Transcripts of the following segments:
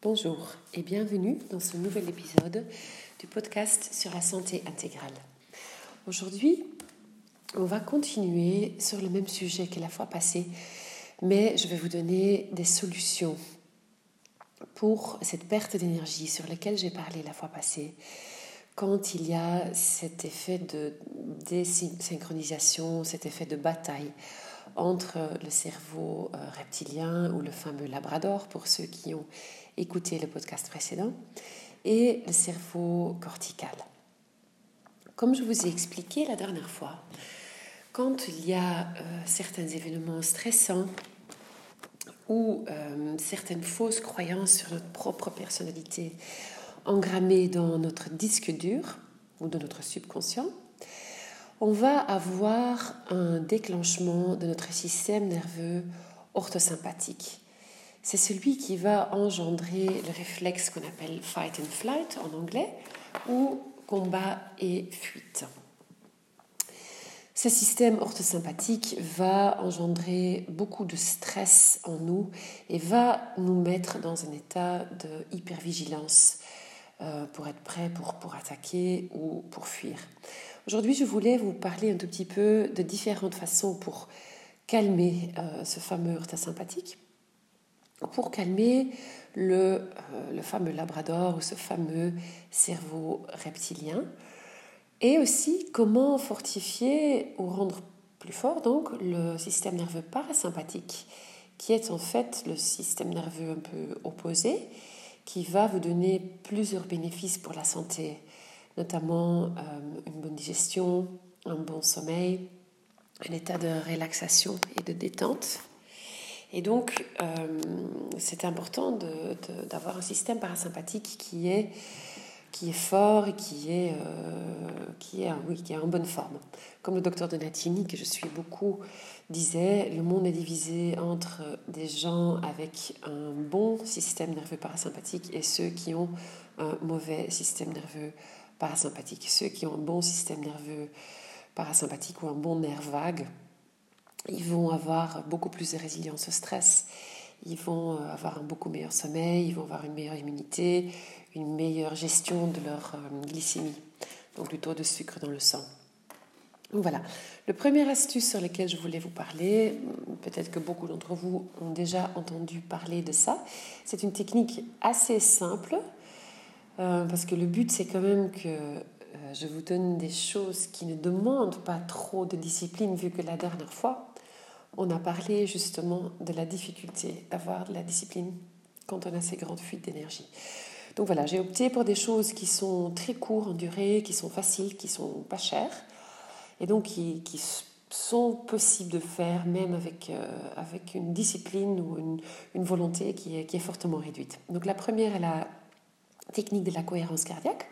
Bonjour et bienvenue dans ce nouvel épisode du podcast sur la santé intégrale. Aujourd'hui, on va continuer sur le même sujet que la fois passée, mais je vais vous donner des solutions pour cette perte d'énergie sur laquelle j'ai parlé la fois passée quand il y a cet effet de désynchronisation, cet effet de bataille entre le cerveau euh, reptilien ou le fameux labrador pour ceux qui ont écouté le podcast précédent et le cerveau cortical. Comme je vous ai expliqué la dernière fois, quand il y a euh, certains événements stressants ou euh, certaines fausses croyances sur notre propre personnalité engrammées dans notre disque dur ou dans notre subconscient, on va avoir un déclenchement de notre système nerveux orthosympathique. C'est celui qui va engendrer le réflexe qu'on appelle fight and flight en anglais ou combat et fuite. Ce système orthosympathique va engendrer beaucoup de stress en nous et va nous mettre dans un état de hypervigilance euh, pour être prêt pour, attaquer ou pour fuir. Aujourd'hui, je voulais vous parler un tout petit peu de différentes façons pour calmer euh, ce fameux heurta sympathique, pour calmer le, euh, le fameux labrador ou ce fameux cerveau reptilien, et aussi comment fortifier ou rendre plus fort donc le système nerveux parasympathique, qui est en fait le système nerveux un peu opposé qui va vous donner plusieurs bénéfices pour la santé, notamment euh, une bonne digestion, un bon sommeil, un état de relaxation et de détente. Et donc, euh, c'est important d'avoir un système parasympathique qui est fort et qui est, euh, qui est en bonne forme. Comme le docteur Donatini, que je suis beaucoup, disait, le monde est divisé entre des gens avec un bon système nerveux parasympathique et ceux qui ont un mauvais système nerveux parasympathique. Ceux qui ont un bon système nerveux parasympathique ou un bon nerf vague, ils vont avoir beaucoup plus de résilience au stress, ils vont euh, avoir un beaucoup meilleur sommeil, ils vont avoir une meilleure immunité, une meilleure gestion de leur euh, glycémie, donc du taux de sucre dans le sang. Donc voilà, le premier astuce sur lequel je voulais vous parler, peut-être que beaucoup d'entre vous ont déjà entendu parler de ça, c'est une technique assez simple, euh, parce que le but c'est quand même que je vous donne des choses qui ne demandent pas trop de discipline, vu que la dernière fois, on a parlé justement de la difficulté d'avoir de la discipline quand on a ces grandes fuites d'énergie. Donc voilà, j'ai opté pour des choses qui sont très courtes en durée, qui sont faciles, qui sont pas chères, et donc qui, sont possibles de faire même avec, euh, avec une discipline ou une, volonté qui est, qui est, fortement réduite. Donc la première est la technique de la cohérence cardiaque,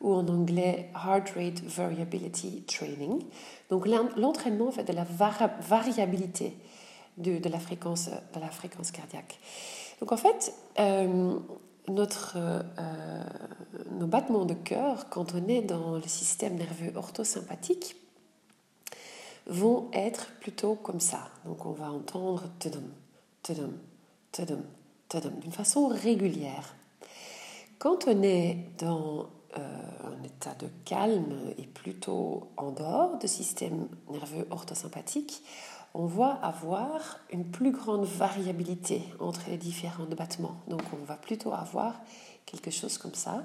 ou en anglais Heart Rate Variability Training. Donc l'entraînement fait de la variabilité de, de, la fréquence, de la fréquence cardiaque. Donc en fait, euh, notre, euh, nos battements de cœur, quand on est dans le système nerveux orthosympathique, vont être plutôt comme ça. Donc on va entendre tudum, tudum, tudum, tudum, d'une façon régulière. Quand on est dans euh, un état de calme et plutôt en dehors du système nerveux orthosympathique, on va avoir une plus grande variabilité entre les différents battements. Donc on va plutôt avoir quelque chose comme ça.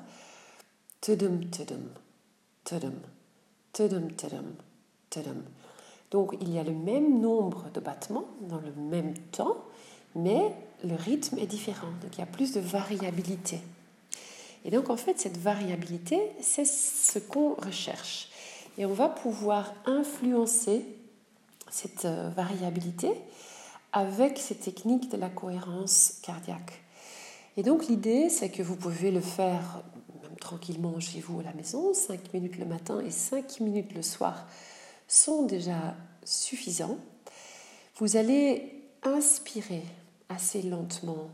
Donc il y a le même nombre de battements dans le même temps, mais le rythme est différent. Donc il y a plus de variabilité. Et donc en fait, cette variabilité, c'est ce qu'on recherche. Et on va pouvoir influencer cette euh, variabilité avec ces techniques de la cohérence cardiaque. Et donc l'idée, c'est que vous pouvez le faire même tranquillement chez vous à la maison, 5 minutes le matin et 5 minutes le soir sont déjà suffisants. Vous allez inspirer assez lentement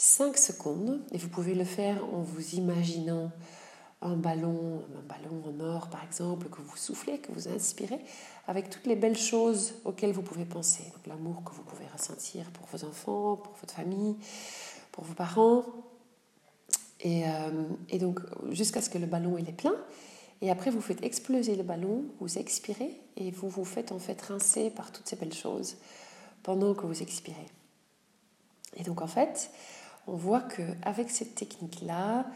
5 secondes et vous pouvez le faire en vous imaginant un ballon, un ballon en or par exemple, que vous soufflez, que vous inspirez, avec toutes les belles choses auxquelles vous pouvez penser. L'amour que vous pouvez ressentir pour vos enfants, pour votre famille, pour vos parents. Et, et donc, jusqu'à ce que le ballon il est plein. Et après, vous faites exploser le ballon, vous expirez et vous vous faites en fait rincer par toutes ces belles choses pendant que vous expirez. Et donc, en fait, on voit qu'avec cette technique-là,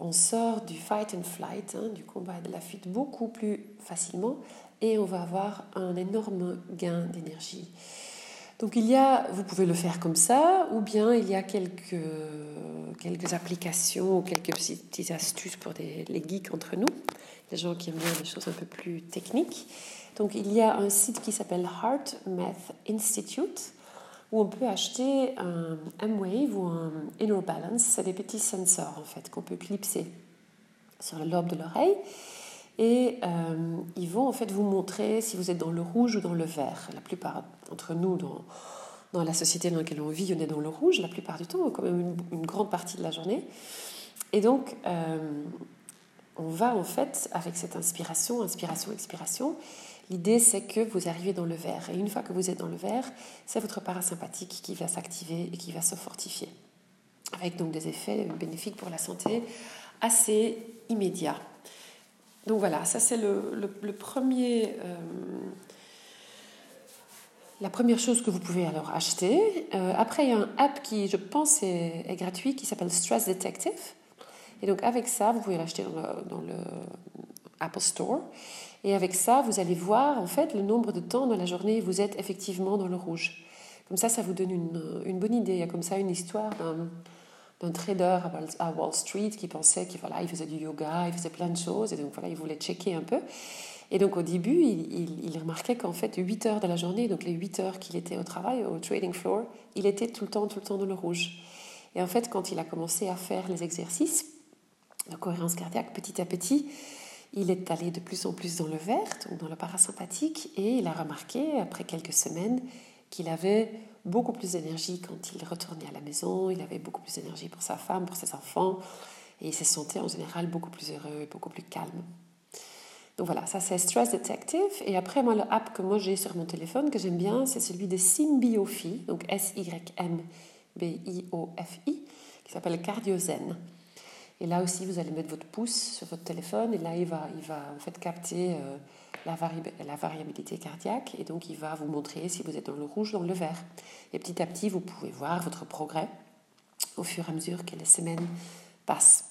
on sort du fight and flight, hein, du combat et de la fuite beaucoup plus facilement et on va avoir un énorme gain d'énergie. Donc il y a, vous pouvez le faire comme ça, ou bien il y a quelques, quelques applications quelques petites astuces pour des, les geeks entre nous, les gens qui aiment bien des choses un peu plus techniques. Donc il y a un site qui s'appelle Heart Math Institute où on peut acheter un M-Wave ou un Inner Balance. C'est des petits sensors en fait qu'on peut clipser sur le lobe de l'oreille. Et euh, ils vont en fait vous montrer si vous êtes dans le rouge ou dans le vert. La plupart d'entre nous, dans, dans, la société dans laquelle on vit, on est dans le rouge la plupart du temps, quand même une, grande partie de la journée. Et donc, euh, on va en fait, avec cette inspiration, inspiration, expiration, l'idée c'est que vous arrivez dans le vert. Et une fois que vous êtes dans le vert, c'est votre parasympathique qui va s'activer et qui va se fortifier. Avec donc des effets bénéfiques pour la santé assez immédiats. Donc voilà, ça c'est le, premier, euh, la première chose que vous pouvez alors acheter. Euh, après, il y a un app qui, je pense, est, gratuit qui s'appelle Stress Detective. Et donc avec ça, vous pouvez l'acheter dans le, Apple Store. Et avec ça, vous allez voir en fait le nombre de temps dans la journée où vous êtes effectivement dans le rouge. Comme ça, ça vous donne une, une bonne idée. Il y a comme ça une histoire d'un trader à Wall Street qui pensait qu'il voilà, il faisait du yoga, il faisait plein de choses, et donc voilà, il voulait checker un peu. Et donc au début, il, il, remarquait qu'en fait, 8 heures de la journée, donc les 8 heures qu'il était au travail, au trading floor, il était tout le temps, tout le temps dans le rouge. Et en fait, quand il a commencé à faire les exercices de cohérence cardiaque, petit à petit, il est allé de plus en plus dans le vert, donc dans le parasympathique, et il a remarqué, après quelques semaines, qu'il avait beaucoup plus d'énergie quand il retournait à la maison, il avait beaucoup plus d'énergie pour sa femme, pour ses enfants, et il se sentait en général beaucoup plus heureux et beaucoup plus calme. Donc voilà, ça c'est Stress Detective. Et après, moi, l'app que moi j'ai sur mon téléphone, que j'aime bien, c'est celui de Symbiofi, donc S-Y-M-B-I-O-F-I, qui s'appelle CardioZen. Et là aussi, vous allez mettre votre pouce sur votre téléphone, et là, il va, il va en fait capter euh, la, variabilité cardiaque et donc il va vous montrer si vous êtes dans le rouge ou dans le vert. Et petit à petit, vous pouvez voir votre progrès au fur et à mesure que les semaines passent.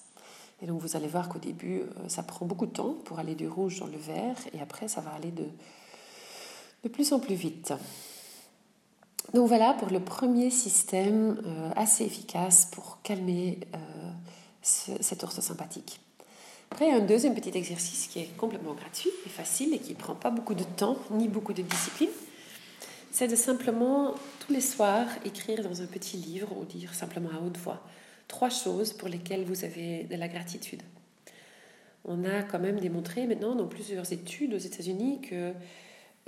Et donc vous allez voir qu'au début, euh, ça prend beaucoup de temps pour aller du rouge dans le vert et après, ça va aller de, de plus en plus vite. Donc voilà pour le premier système euh, assez efficace pour calmer cet ours sympathique. Après, un deuxième petit exercice qui est complètement gratuit et facile et qui ne prend pas beaucoup de temps ni beaucoup de discipline, c'est de simplement tous les soirs écrire dans un petit livre ou dire simplement à haute voix trois choses pour lesquelles vous avez de la gratitude. On a quand même démontré maintenant dans plusieurs études aux États-Unis que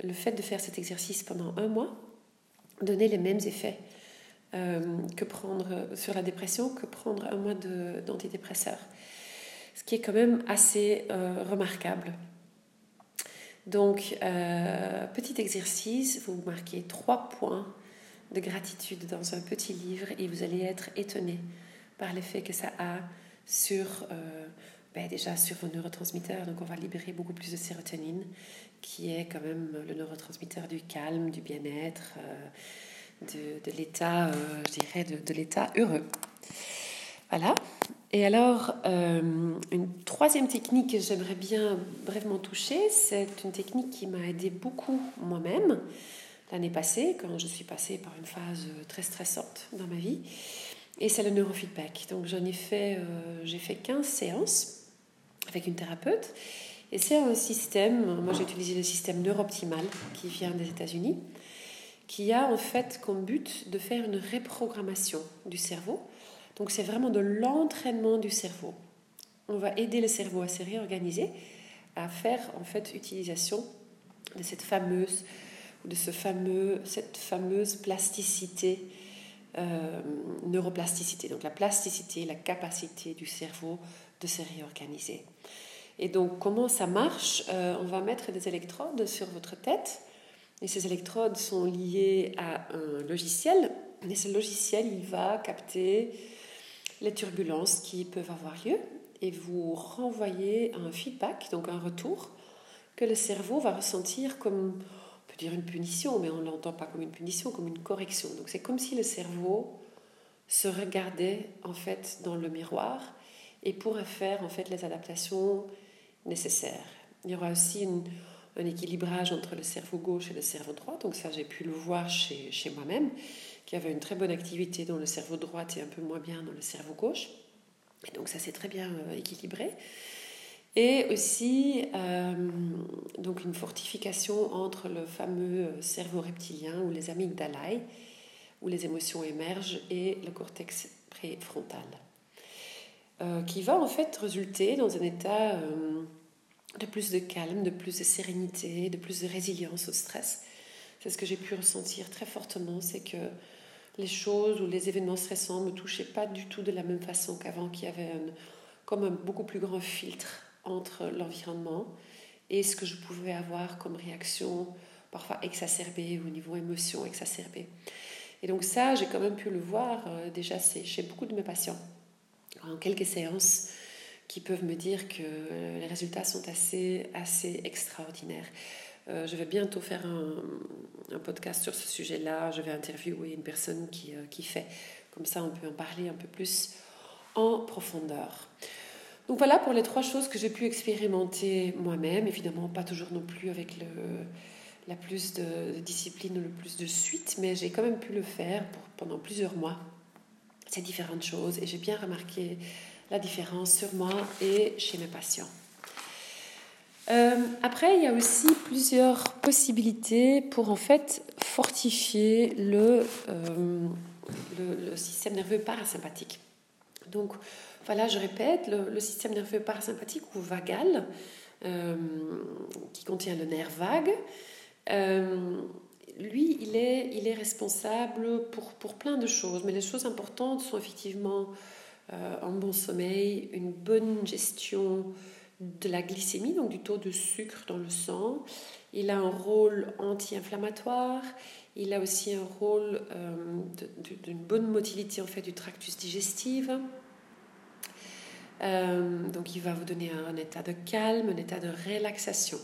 le fait de faire cet exercice pendant un mois donnait les mêmes effets euh, que prendre sur la dépression que prendre un mois d'antidépresseurs ce qui est quand même assez euh, remarquable. Donc, euh, petit exercice, vous marquez trois points de gratitude dans un petit livre et vous allez être étonné par l'effet que ça a sur, euh, ben déjà sur vos neurotransmetteurs. Donc, on va libérer beaucoup plus de sérotonine, qui est quand même le neurotransmetteur du calme, du bien-être, de, l'état, je dirais, de, de l'état heureux. Voilà. Et alors, euh, une troisième technique que j'aimerais bien brièvement toucher, c'est une technique qui m'a aidé beaucoup moi-même l'année passée, quand je suis passée par une phase très stressante dans ma vie. Et c'est le neurofeedback. Donc j'en ai fait, euh, j'ai fait 15 séances avec une thérapeute. Et c'est un système, moi j'ai utilisé le système neurooptimal qui vient des États-Unis, qui a en fait comme but de faire une reprogrammation du cerveau donc c'est vraiment de l'entraînement du cerveau. On va aider le cerveau à se réorganiser, à faire en fait utilisation de cette fameuse, de ce fameux, cette fameuse plasticité, euh, neuroplasticité. Donc la plasticité, la capacité du cerveau de se réorganiser. Et donc comment ça marche? Euh, On va mettre des électrodes sur votre tête. Et ces électrodes sont liées à un logiciel. Et ce logiciel, il va capter les turbulences qui peuvent avoir lieu et vous renvoyer un feedback, donc un retour, que le cerveau va ressentir comme, on peut dire une punition, mais on ne l'entend pas comme une punition, comme une correction. Donc c'est comme si le cerveau se regardait en fait dans le miroir et pourrait faire en fait les adaptations nécessaires. Il y aura aussi un équilibrage entre le cerveau gauche et le cerveau droit, donc ça j'ai pu le voir chez, moi-même, qui avait une très bonne activité dans le cerveau droit et un peu moins bien dans le cerveau gauche. Et donc ça s'est très bien euh, équilibré. Et aussi euh, donc une fortification entre le fameux cerveau reptilien ou les amygdalae, où les émotions émergent, et le cortex préfrontal, euh, qui va en fait résulter dans un état de plus de calme, de plus de sérénité, de plus de résilience au stress. C'est ce que j'ai pu ressentir très fortement, c'est que les choses ou les événements stressants me touchaient pas du tout de la même façon qu'avant, qu'il y avait comme un beaucoup plus grand filtre entre l'environnement et ce que je pouvais avoir comme réaction parfois exacerbée au niveau émotion exacerbée. Et donc ça, j'ai quand même pu le voir euh, déjà chez beaucoup de mes patients en quelques séances qui peuvent me dire que euh, les résultats sont assez, assez extraordinaires. Euh, je vais bientôt faire un, podcast sur ce sujet-là. Je vais interviewer une personne qui, euh, qui fait. Comme ça, on peut en parler un peu plus en profondeur. Donc voilà pour les trois choses que j'ai pu expérimenter moi-même. Évidemment, pas toujours non plus avec le, la plus de, discipline ou le plus de suite, mais j'ai quand même pu le faire pendant plusieurs mois, ces différentes choses. Et j'ai bien remarqué la différence sur moi et chez mes patients. Euh, après, il y a aussi plusieurs possibilités pour en fait fortifier le, euh, le, système nerveux parasympathique. Donc, voilà, je répète, le, système nerveux parasympathique ou vagal, euh, qui contient le nerf vague, lui, il est, il est responsable pour, pour plein de choses, mais les choses importantes sont effectivement un bon sommeil, une bonne gestion de la glycémie, donc du taux de sucre dans le sang. Il a un rôle anti-inflammatoire. Il a aussi un rôle euh, d'une bonne motilité en fait du tractus digestif. Euh, donc il va vous donner un, état de calme, un état de relaxation.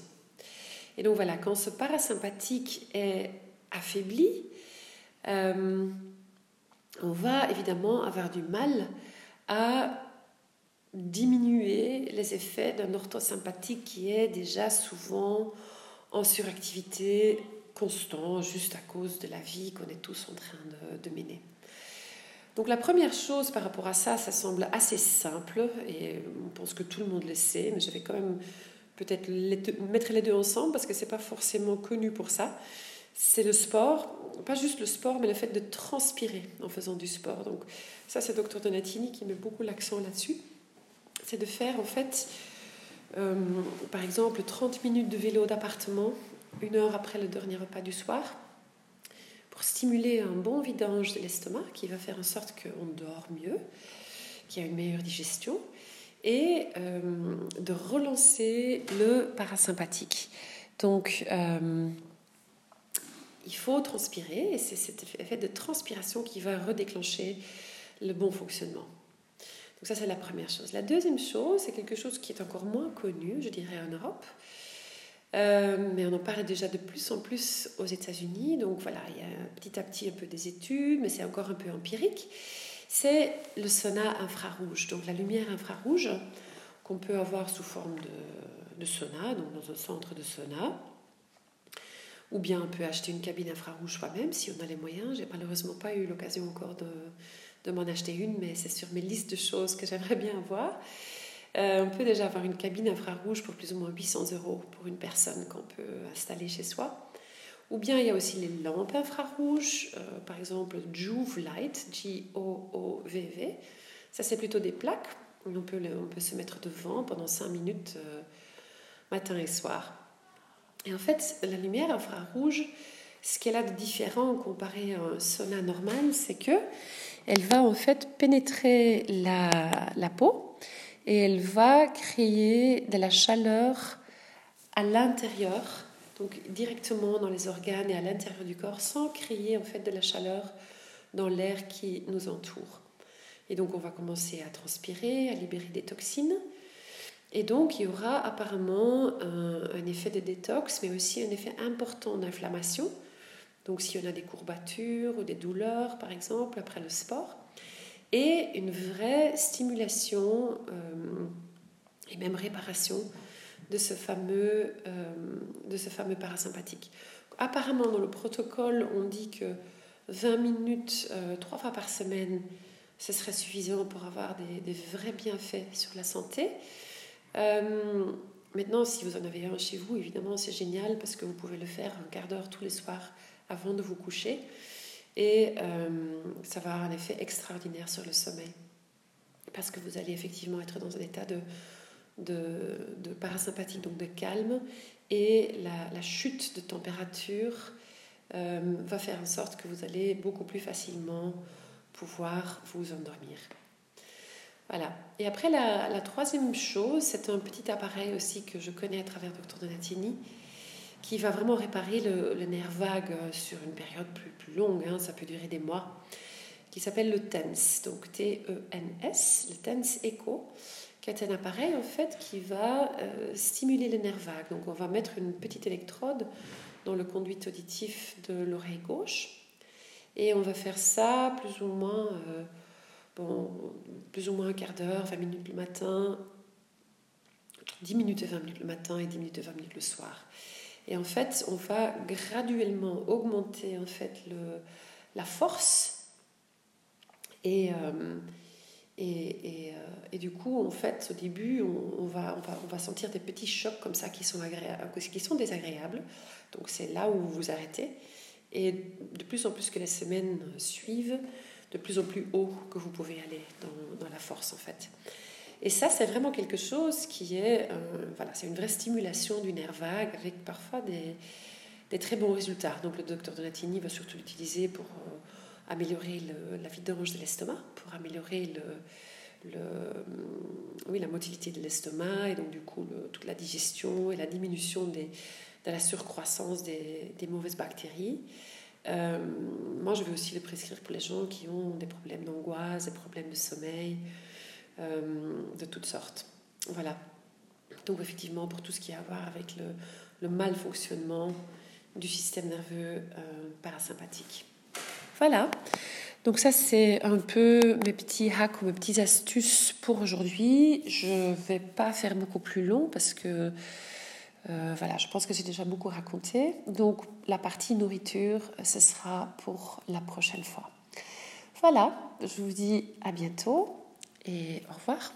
Et donc voilà, quand ce parasympathique est affaibli, euh, on va évidemment avoir du mal à diminuer les effets d'un orthosympathique qui est déjà souvent en suractivité constant, juste à cause de la vie qu'on est tous en train de, mener. Donc la première chose par rapport à ça, ça semble assez simple, et on pense que tout le monde le sait, mais je vais quand même peut-être mettre les deux ensemble parce que ce n'est pas forcément connu pour ça. C'est le sport, pas juste le sport, mais le fait de transpirer en faisant du sport. Donc ça, c'est Dr Donatini qui met beaucoup l'accent là-dessus c'est de faire en fait, euh, par exemple, 30 minutes de vélo d'appartement, une heure après le dernier repas du soir, pour stimuler un bon vidange de l'estomac qui va faire en sorte qu'on dort mieux, qu'il y a une meilleure digestion, et euh, de relancer le parasympathique. Donc, euh, il faut transpirer, et c'est cet effet de transpiration qui va redéclencher le bon fonctionnement. Donc ça, c'est la première chose. La deuxième chose, c'est quelque chose qui est encore moins connu, je dirais, en Europe. Euh, mais on en parle déjà de plus en plus aux États-Unis. Donc voilà, il y a petit à petit un peu des études, mais c'est encore un peu empirique. C'est le sauna infrarouge. Donc la lumière infrarouge qu'on peut avoir sous forme de, de sauna, donc dans un centre de sauna. Ou bien on peut acheter une cabine infrarouge soi-même si on a les moyens. J'ai malheureusement pas eu l'occasion encore de, m'en acheter une, mais c'est sur mes listes de choses que j'aimerais bien avoir. Euh, on peut déjà avoir une cabine infrarouge pour plus ou moins 800 euros pour une personne qu'on peut installer chez soi. Ou bien il y a aussi les lampes infrarouges, euh, par exemple Joove Light, J-O-O-V-V. Ça, c'est plutôt des plaques. On peut, on peut se mettre devant pendant 5 minutes euh, matin et soir. Et en fait, la lumière infrarouge, ce qu'elle a de différent comparé à un sauna normal, c'est que elle va en fait pénétrer la, peau et elle va créer de la chaleur à l'intérieur, donc directement dans les organes et à l'intérieur du corps, sans créer en fait de la chaleur dans l'air qui nous entoure. Et donc on va commencer à transpirer, à libérer des toxines. Et donc il y aura apparemment un, effet de détox, mais aussi un effet important d'inflammation. Donc s'il y en a des courbatures ou des douleurs, par exemple, après le sport. Et une vraie stimulation euh, et même réparation de ce fameux, euh, de ce fameux parasympathique. Apparemment, dans le protocole, on dit que 20 minutes, euh, trois fois par semaine, ce serait suffisant pour avoir des, vrais bienfaits sur la santé. Euh, maintenant, si vous en avez un chez vous, évidemment, c'est génial parce que vous pouvez le faire un quart d'heure tous les soirs avant de vous coucher. Et ça va avoir un effet extraordinaire sur le sommeil. Parce que vous allez effectivement être dans un état de, de, parasympathique, donc de calme, et la, chute de température euh, va faire en sorte que vous allez beaucoup plus facilement pouvoir vous endormir. Voilà. Et après, la, troisième chose, c'est un petit appareil aussi que je connais à travers Dr Donatini, qui va vraiment réparer le, nerf vague sur une période plus, longue, hein, ça peut durer des mois, qui s'appelle le TENS, donc T-E-N-S, le TENS Echo qui est un appareil en fait qui va euh, stimuler les nerfs vagues. Donc on va mettre une petite électrode dans le conduit auditif de l'oreille gauche et on va faire ça plus ou moins euh, bon, plus ou moins un quart d'heure, 20 minutes le matin, 10 minutes et 20 minutes le matin et 10 minutes et 20 minutes le soir. Et en fait, on va graduellement augmenter en fait le, la force et euh, et, euh, et, du coup, en fait, au début, on, va, on, va, on, va, sentir des petits chocs comme ça qui sont, agréables, qui sont désagréables. Donc c'est là où vous vous arrêtez. Et de plus en plus que les semaines suivent, de plus en plus haut que vous pouvez aller dans, la force, en fait. Et ça, c'est vraiment quelque chose qui est, euh, voilà, c'est une vraie stimulation du nerf vague avec parfois des, très bons résultats. Donc le docteur Donatini va surtout l'utiliser pour... Euh, améliorer la vidange de l'estomac, pour améliorer oui, la motilité de l'estomac et donc du coup toute la digestion et la diminution de la surcroissance des mauvaises bactéries. Euh, moi, je vais aussi le prescrire pour les gens qui ont des problèmes d'angoisse, des problèmes de sommeil, euh, de toutes sortes. Voilà. Donc, effectivement, pour tout ce qui a à voir avec le, le mal fonctionnement du système nerveux euh, parasympathique. Voilà. Donc ça, c'est un peu mes petits hacks ou mes petites astuces pour aujourd'hui. Je ne vais pas faire beaucoup plus long parce que euh, voilà, je pense que j'ai déjà beaucoup raconté. Donc la partie nourriture, ce sera pour la prochaine fois. Voilà, je vous dis à bientôt et au revoir.